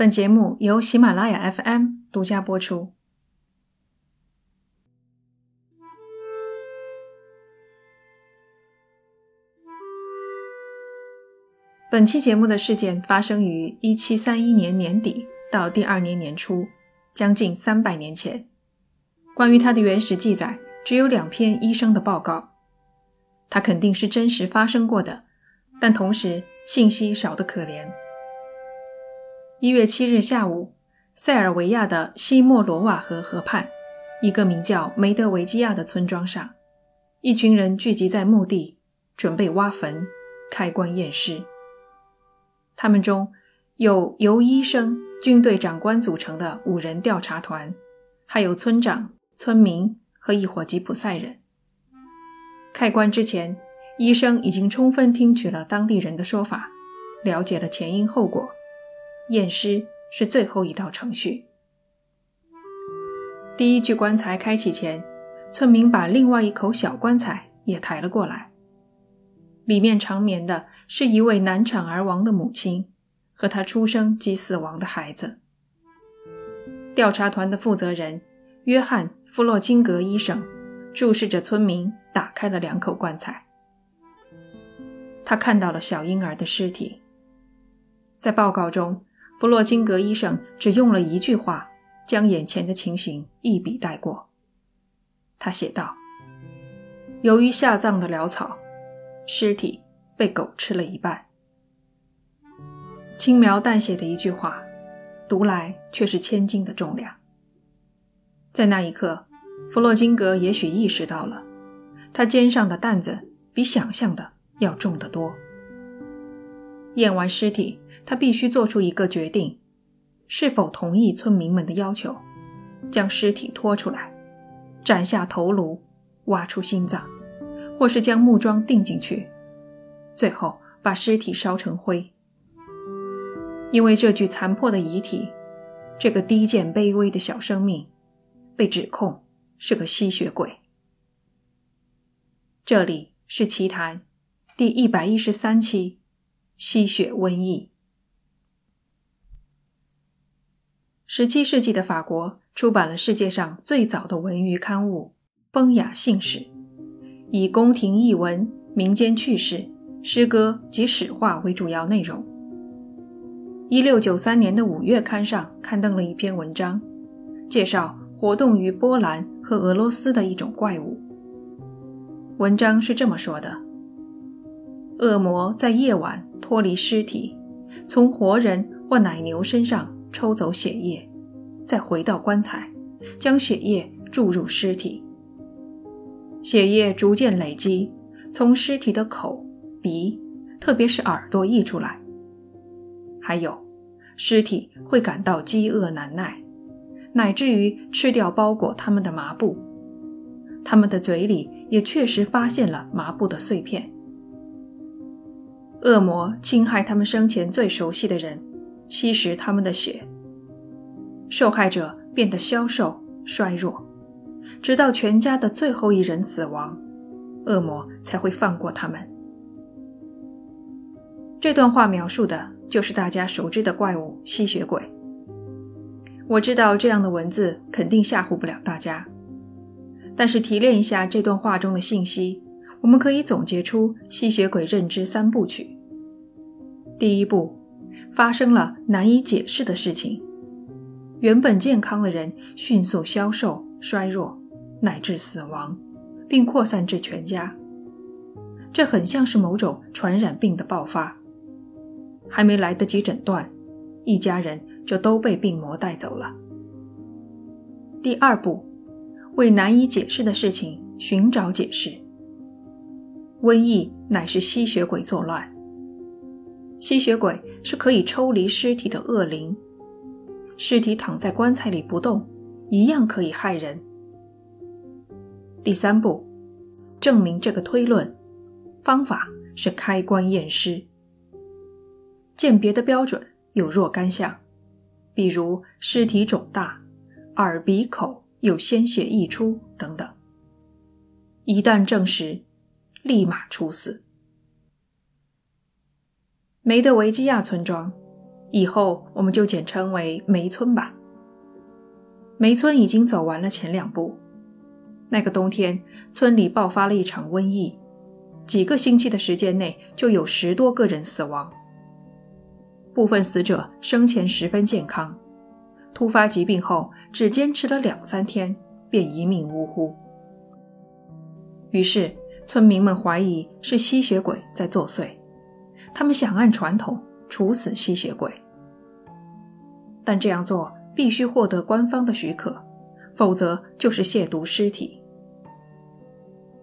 本节目由喜马拉雅 FM 独家播出。本期节目的事件发生于一七三一年年底到第二年年初，将近三百年前。关于它的原始记载只有两篇医生的报告，它肯定是真实发生过的，但同时信息少得可怜。一月七日下午，塞尔维亚的西莫罗瓦河河畔，一个名叫梅德维基亚的村庄上，一群人聚集在墓地，准备挖坟、开棺验尸。他们中有由医生、军队长官组成的五人调查团，还有村长、村民和一伙吉普赛人。开棺之前，医生已经充分听取了当地人的说法，了解了前因后果。验尸是最后一道程序。第一具棺材开启前，村民把另外一口小棺材也抬了过来，里面长眠的是一位难产而亡的母亲和她出生即死亡的孩子。调查团的负责人约翰·弗洛金格医生注视着村民，打开了两口棺材。他看到了小婴儿的尸体，在报告中。弗洛金格医生只用了一句话，将眼前的情形一笔带过。他写道：“由于下葬的潦草，尸体被狗吃了一半。”轻描淡写的一句话，读来却是千斤的重量。在那一刻，弗洛金格也许意识到了，他肩上的担子比想象的要重得多。验完尸体。他必须做出一个决定：是否同意村民们的要求，将尸体拖出来，斩下头颅，挖出心脏，或是将木桩钉进去，最后把尸体烧成灰。因为这具残破的遗体，这个低贱卑微的小生命，被指控是个吸血鬼。这里是奇谈第一百一十三期：吸血瘟疫。十七世纪的法国出版了世界上最早的文娱刊物《风雅信史》，以宫廷译文、民间趣事、诗歌及史话为主要内容。一六九三年的五月刊上刊登了一篇文章，介绍活动于波兰和俄罗斯的一种怪物。文章是这么说的：恶魔在夜晚脱离尸体，从活人或奶牛身上。抽走血液，再回到棺材，将血液注入尸体。血液逐渐累积，从尸体的口、鼻，特别是耳朵溢出来。还有，尸体会感到饥饿难耐，乃至于吃掉包裹他们的麻布。他们的嘴里也确实发现了麻布的碎片。恶魔侵害他们生前最熟悉的人。吸食他们的血，受害者变得消瘦衰弱，直到全家的最后一人死亡，恶魔才会放过他们。这段话描述的就是大家熟知的怪物吸血鬼。我知道这样的文字肯定吓唬不了大家，但是提炼一下这段话中的信息，我们可以总结出吸血鬼认知三部曲。第一步。发生了难以解释的事情，原本健康的人迅速消瘦、衰弱，乃至死亡，并扩散至全家。这很像是某种传染病的爆发，还没来得及诊断，一家人就都被病魔带走了。第二步，为难以解释的事情寻找解释。瘟疫乃是吸血鬼作乱。吸血鬼是可以抽离尸体的恶灵，尸体躺在棺材里不动，一样可以害人。第三步，证明这个推论，方法是开棺验尸。鉴别的标准有若干项，比如尸体肿大、耳鼻口有鲜血溢出等等。一旦证实，立马处死。梅德维基亚村庄，以后我们就简称为梅村吧。梅村已经走完了前两步。那个冬天，村里爆发了一场瘟疫，几个星期的时间内就有十多个人死亡。部分死者生前十分健康，突发疾病后只坚持了两三天便一命呜呼。于是，村民们怀疑是吸血鬼在作祟，他们想按传统处死吸血鬼，但这样做必须获得官方的许可，否则就是亵渎尸体。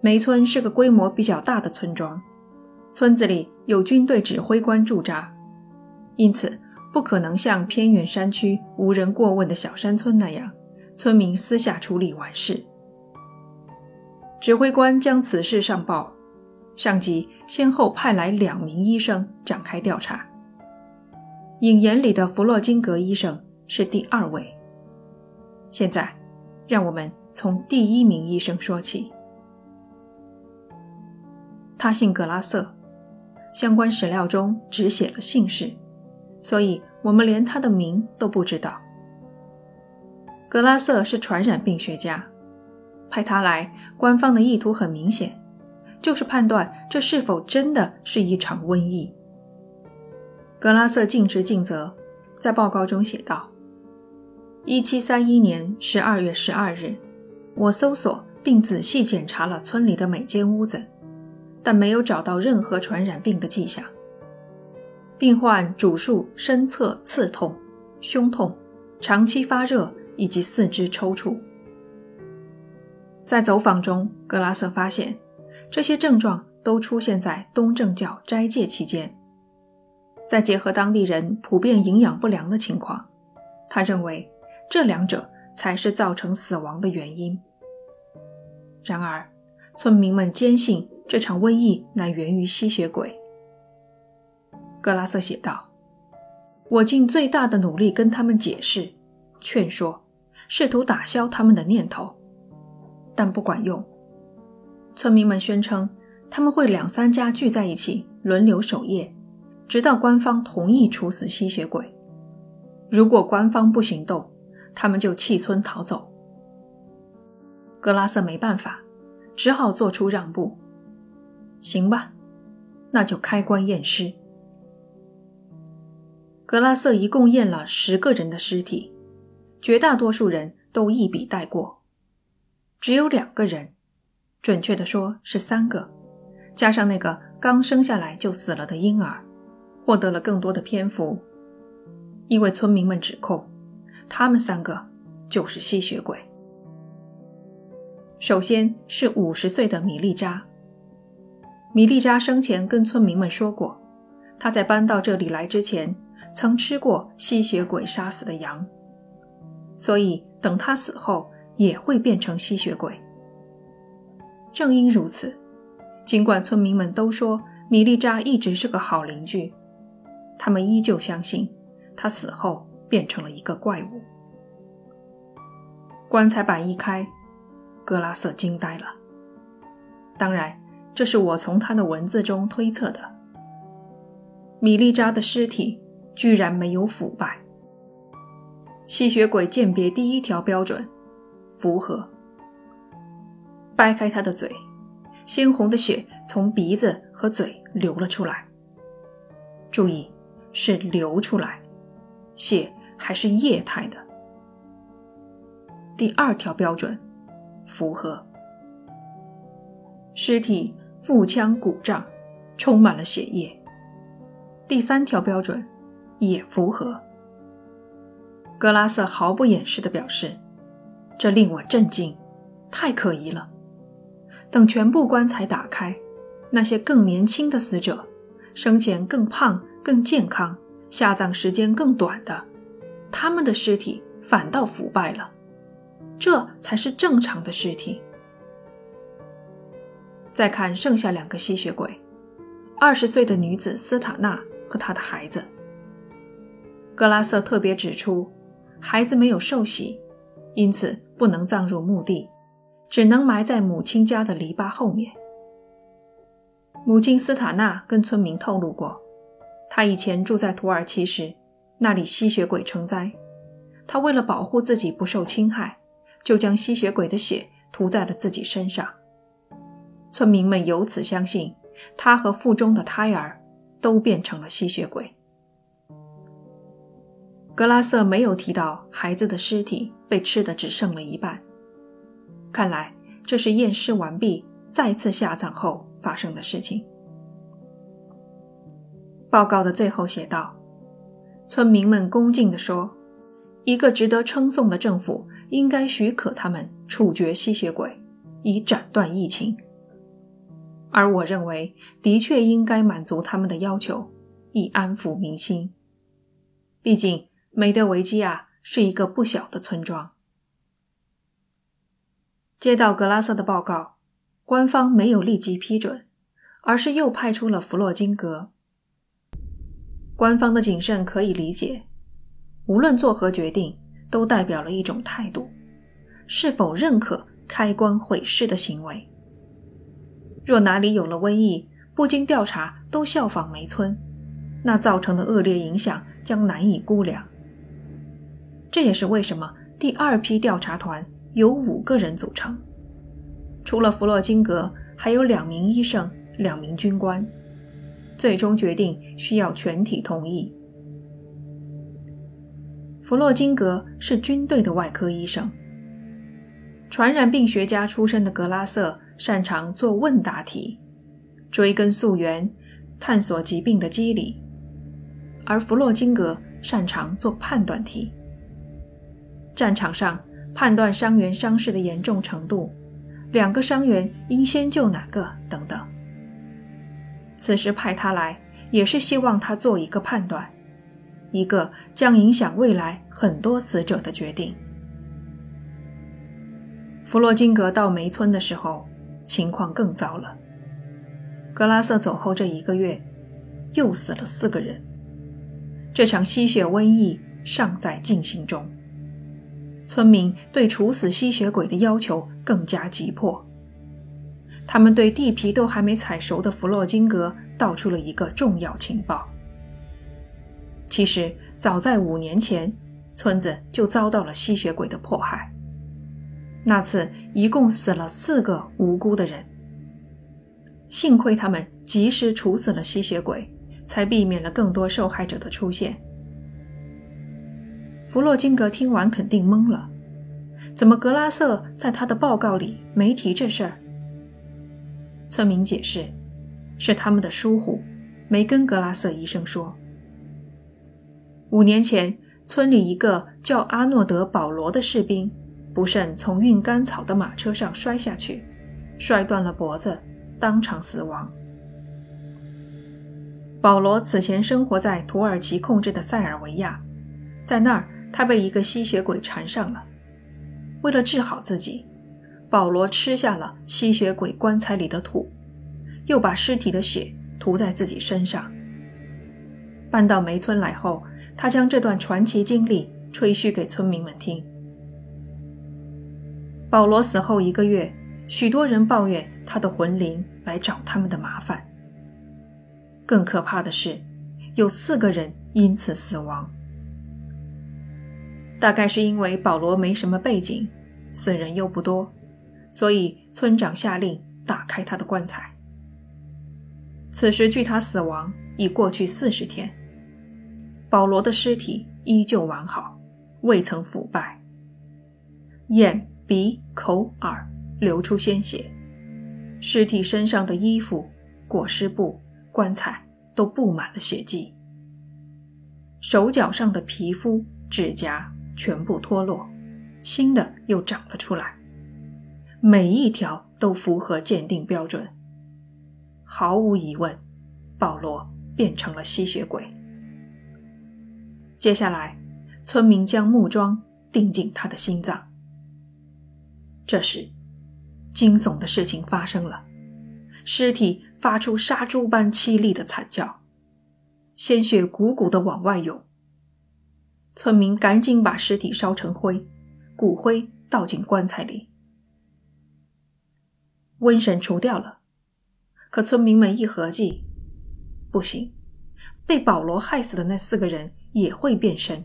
梅村是个规模比较大的村庄，村子里有军队指挥官驻扎。因此，不可能像偏远山区无人过问的小山村那样，村民私下处理完事。指挥官将此事上报，上级先后派来两名医生展开调查。影言里的弗洛金格医生是第二位。现在，让我们从第一名医生说起。他姓格拉瑟，相关史料中只写了姓氏。所以我们连他的名都不知道。格拉瑟是传染病学家，派他来，官方的意图很明显，就是判断这是否真的是一场瘟疫。格拉瑟尽职尽责，在报告中写道：“一七三一年十二月十二日，我搜索并仔细检查了村里的每间屋子，但没有找到任何传染病的迹象。”病患主诉身侧刺痛、胸痛、长期发热以及四肢抽搐。在走访中，格拉瑟发现这些症状都出现在东正教斋戒期间。再结合当地人普遍营养不良的情况，他认为这两者才是造成死亡的原因。然而，村民们坚信这场瘟疫乃源于吸血鬼。格拉瑟写道：“我尽最大的努力跟他们解释、劝说，试图打消他们的念头，但不管用。村民们宣称他们会两三家聚在一起轮流守夜，直到官方同意处死吸血鬼。如果官方不行动，他们就弃村逃走。”格拉瑟没办法，只好做出让步。行吧，那就开棺验尸。格拉瑟一共验了十个人的尸体，绝大多数人都一笔带过，只有两个人，准确的说是三个，加上那个刚生下来就死了的婴儿，获得了更多的篇幅，因为村民们指控他们三个就是吸血鬼。首先是五十岁的米利扎，米利扎生前跟村民们说过，他在搬到这里来之前。曾吃过吸血鬼杀死的羊，所以等他死后也会变成吸血鬼。正因如此，尽管村民们都说米利扎一直是个好邻居，他们依旧相信他死后变成了一个怪物。棺材板一开，格拉瑟惊呆了。当然，这是我从他的文字中推测的。米利扎的尸体。居然没有腐败。吸血鬼鉴别第一条标准，符合。掰开他的嘴，鲜红的血从鼻子和嘴流了出来。注意，是流出来，血还是液态的。第二条标准，符合。尸体腹腔鼓胀，充满了血液。第三条标准。也符合。格拉瑟毫不掩饰地表示：“这令我震惊，太可疑了。”等全部棺材打开，那些更年轻的死者，生前更胖、更健康、下葬时间更短的，他们的尸体反倒腐败了。这才是正常的尸体。再看剩下两个吸血鬼：二十岁的女子斯塔纳和她的孩子。格拉瑟特别指出，孩子没有受洗，因此不能葬入墓地，只能埋在母亲家的篱笆后面。母亲斯塔纳跟村民透露过，她以前住在土耳其时，那里吸血鬼成灾，他为了保护自己不受侵害，就将吸血鬼的血涂在了自己身上。村民们由此相信，他和腹中的胎儿都变成了吸血鬼。格拉瑟没有提到孩子的尸体被吃的只剩了一半，看来这是验尸完毕、再次下葬后发生的事情。报告的最后写道：“村民们恭敬地说，一个值得称颂的政府应该许可他们处决吸血鬼，以斩断疫情。而我认为，的确应该满足他们的要求，以安抚民心。毕竟。”梅德维基亚是一个不小的村庄。接到格拉瑟的报告，官方没有立即批准，而是又派出了弗洛金格。官方的谨慎可以理解，无论做何决定，都代表了一种态度：是否认可开棺毁尸的行为。若哪里有了瘟疫，不经调查都效仿梅村，那造成的恶劣影响将难以估量。这也是为什么第二批调查团由五个人组成，除了弗洛金格，还有两名医生、两名军官。最终决定需要全体同意。弗洛金格是军队的外科医生，传染病学家出身的格拉瑟擅长做问答题，追根溯源，探索疾病的机理，而弗洛金格擅长做判断题。战场上判断伤员伤势的严重程度，两个伤员应先救哪个等等。此时派他来，也是希望他做一个判断，一个将影响未来很多死者的决定。弗洛金格到梅村的时候，情况更糟了。格拉瑟走后这一个月，又死了四个人。这场吸血瘟疫尚在进行中。村民对处死吸血鬼的要求更加急迫。他们对地皮都还没采熟的弗洛金格道出了一个重要情报。其实，早在五年前，村子就遭到了吸血鬼的迫害。那次一共死了四个无辜的人。幸亏他们及时处死了吸血鬼，才避免了更多受害者的出现。弗洛金格听完肯定懵了，怎么格拉瑟在他的报告里没提这事儿？村民解释，是他们的疏忽，没跟格拉瑟医生说。五年前，村里一个叫阿诺德·保罗的士兵不慎从运干草的马车上摔下去，摔断了脖子，当场死亡。保罗此前生活在土耳其控制的塞尔维亚，在那儿。他被一个吸血鬼缠上了。为了治好自己，保罗吃下了吸血鬼棺材里的土，又把尸体的血涂在自己身上。搬到梅村来后，他将这段传奇经历吹嘘给村民们听。保罗死后一个月，许多人抱怨他的魂灵来找他们的麻烦。更可怕的是，有四个人因此死亡。大概是因为保罗没什么背景，死人又不多，所以村长下令打开他的棺材。此时距他死亡已过去四十天，保罗的尸体依旧完好，未曾腐败，眼、鼻、口、耳流出鲜血，尸体身上的衣服、裹尸布、棺材都布满了血迹，手脚上的皮肤、指甲。全部脱落，新的又长了出来，每一条都符合鉴定标准。毫无疑问，保罗变成了吸血鬼。接下来，村民将木桩钉进他的心脏。这时，惊悚的事情发生了，尸体发出杀猪般凄厉的惨叫，鲜血汩汩的往外涌。村民赶紧把尸体烧成灰，骨灰倒进棺材里。瘟神除掉了，可村民们一合计，不行，被保罗害死的那四个人也会变身。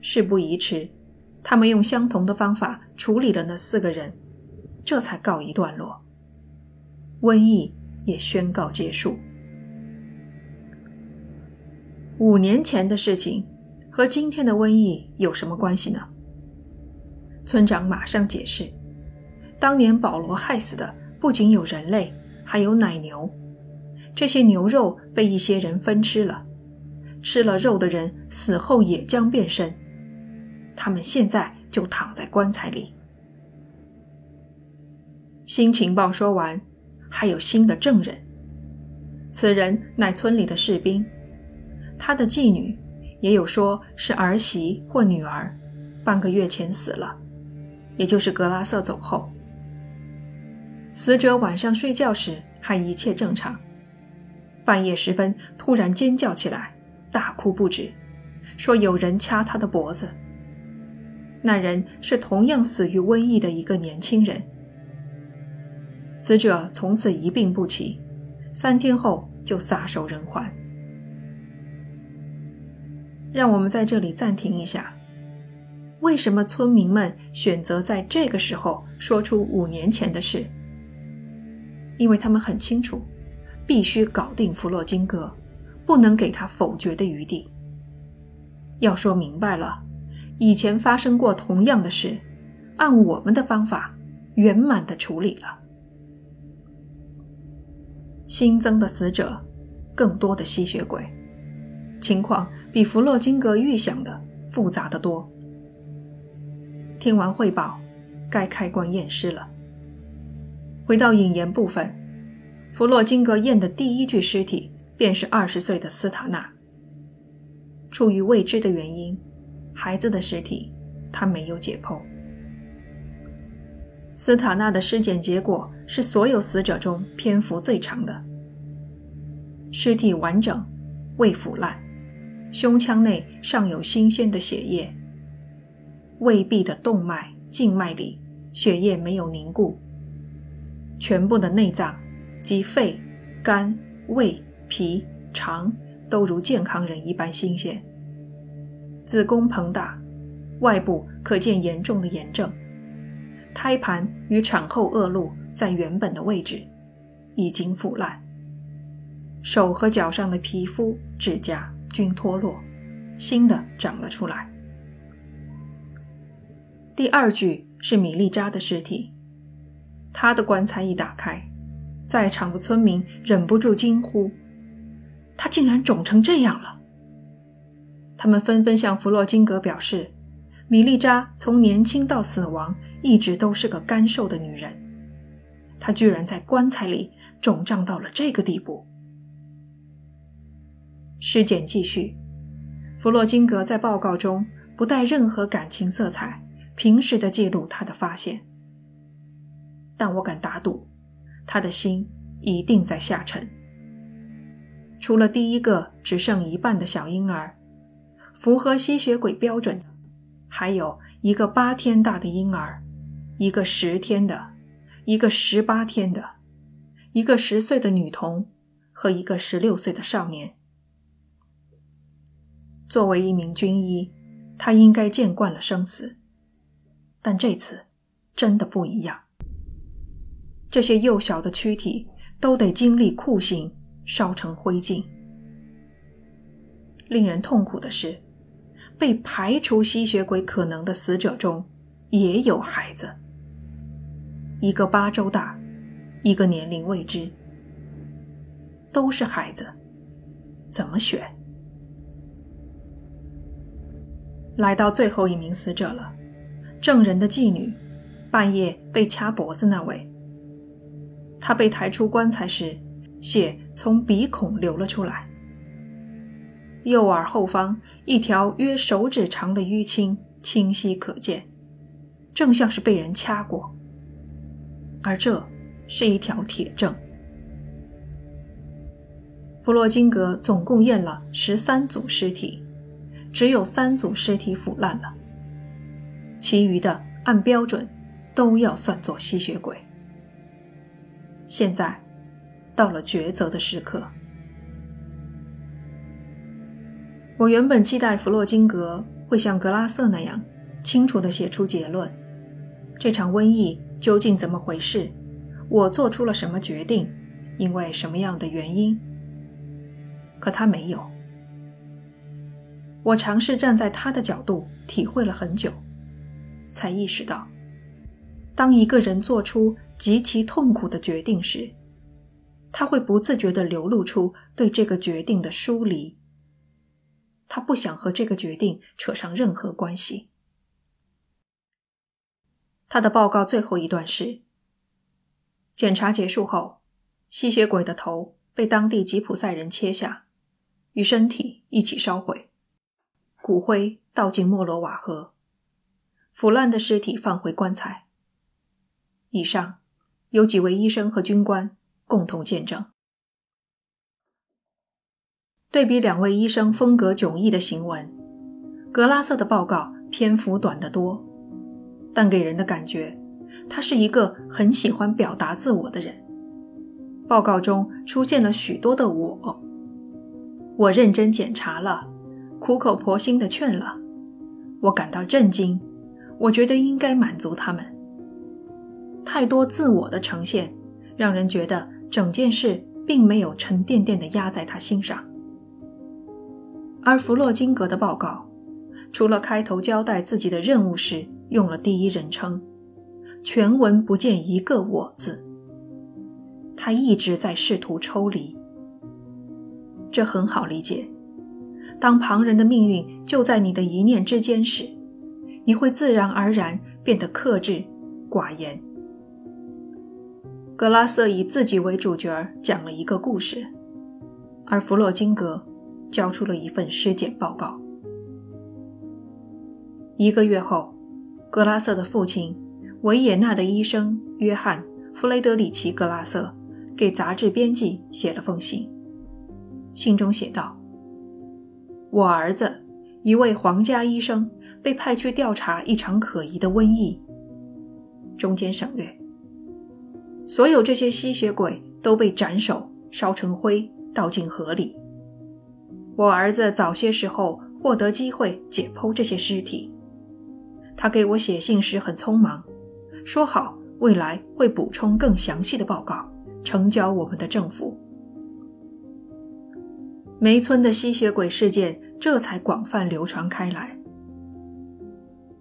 事不宜迟，他们用相同的方法处理了那四个人，这才告一段落。瘟疫也宣告结束。五年前的事情和今天的瘟疫有什么关系呢？村长马上解释：当年保罗害死的不仅有人类，还有奶牛。这些牛肉被一些人分吃了，吃了肉的人死后也将变身。他们现在就躺在棺材里。新情报说完，还有新的证人。此人乃村里的士兵，他的妓女也有说是儿媳或女儿，半个月前死了，也就是格拉瑟走后。死者晚上睡觉时还一切正常，半夜时分突然尖叫起来，大哭不止，说有人掐他的脖子。那人是同样死于瘟疫的一个年轻人。死者从此一病不起，三天后就撒手人寰。让我们在这里暂停一下：为什么村民们选择在这个时候说出五年前的事？因为他们很清楚，必须搞定弗洛金格，不能给他否决的余地。要说明白了。以前发生过同样的事，按我们的方法圆满的处理了。新增的死者，更多的吸血鬼，情况比弗洛金格预想的复杂的多。听完汇报，该开棺验尸了。回到引言部分，弗洛金格验的第一具尸体便是二十岁的斯塔纳。出于未知的原因。孩子的尸体，他没有解剖。斯塔纳的尸检结果是所有死者中篇幅最长的。尸体完整，未腐烂，胸腔内尚有新鲜的血液。胃壁的动脉、静脉里血液没有凝固。全部的内脏，及肺、肝、胃、脾、肠，都如健康人一般新鲜。子宫膨大，外部可见严重的炎症。胎盘与产后恶露在原本的位置，已经腐烂。手和脚上的皮肤、指甲均脱落，新的长了出来。第二具是米利扎的尸体，她的棺材一打开，在场的村民忍不住惊呼：“她竟然肿成这样了！”他们纷纷向弗洛金格表示，米利扎从年轻到死亡一直都是个干瘦的女人，她居然在棺材里肿胀到了这个地步。尸检继续，弗洛金格在报告中不带任何感情色彩，平实地记录他的发现。但我敢打赌，他的心一定在下沉。除了第一个只剩一半的小婴儿。符合吸血鬼标准的，还有一个八天大的婴儿，一个十天的，一个十八天的，一个十岁的女童和一个十六岁的少年。作为一名军医，他应该见惯了生死，但这次真的不一样。这些幼小的躯体都得经历酷刑，烧成灰烬。令人痛苦的是。被排除吸血鬼可能的死者中，也有孩子。一个八周大，一个年龄未知，都是孩子，怎么选？来到最后一名死者了，证人的妓女，半夜被掐脖子那位。她被抬出棺材时，血从鼻孔流了出来。右耳后方一条约手指长的淤青清晰可见，正像是被人掐过。而这是一条铁证。弗洛金格总共验了十三组尸体，只有三组尸体腐烂了，其余的按标准都要算作吸血鬼。现在到了抉择的时刻。我原本期待弗洛金格会像格拉瑟那样清楚地写出结论：这场瘟疫究竟怎么回事？我做出了什么决定？因为什么样的原因？可他没有。我尝试站在他的角度体会了很久，才意识到，当一个人做出极其痛苦的决定时，他会不自觉地流露出对这个决定的疏离。他不想和这个决定扯上任何关系。他的报告最后一段是：检查结束后，吸血鬼的头被当地吉普赛人切下，与身体一起烧毁。骨灰倒进莫罗瓦河，腐烂的尸体放回棺材。以上有几位医生和军官共同见证。对比两位医生风格迥异的行文，格拉瑟的报告篇幅短得多，但给人的感觉，他是一个很喜欢表达自我的人。报告中出现了许多的“我”，我认真检查了。苦口婆心地劝了，我感到震惊。我觉得应该满足他们。太多自我的呈现，让人觉得整件事并没有沉甸甸地压在他心上。而弗洛金格的报告，除了开头交代自己的任务时用了第一人称，全文不见一个“我”字。他一直在试图抽离，这很好理解。当旁人的命运就在你的一念之间时，你会自然而然变得克制、寡言。格拉瑟以自己为主角讲了一个故事，而弗洛金格交出了一份尸检报告。一个月后，格拉瑟的父亲维也纳的医生约翰·弗雷德里奇·格拉瑟给杂志编辑写了封信，信中写道。我儿子，一位皇家医生，被派去调查一场可疑的瘟疫。中间省略。所有这些吸血鬼都被斩首、烧成灰、倒进河里。我儿子早些时候获得机会解剖这些尸体。他给我写信时很匆忙，说好未来会补充更详细的报告，呈交我们的政府。梅村的吸血鬼事件这才广泛流传开来。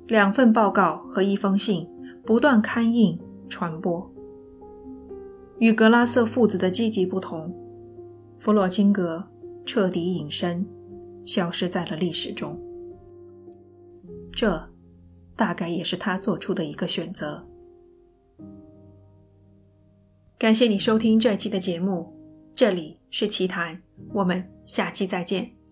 两份报告和一封信不断刊印传播。与格拉瑟父子的积极不同，弗洛金格彻底隐身，消失在了历史中。这，大概也是他做出的一个选择。感谢你收听这期的节目，这里是奇谈，我们。下期再见。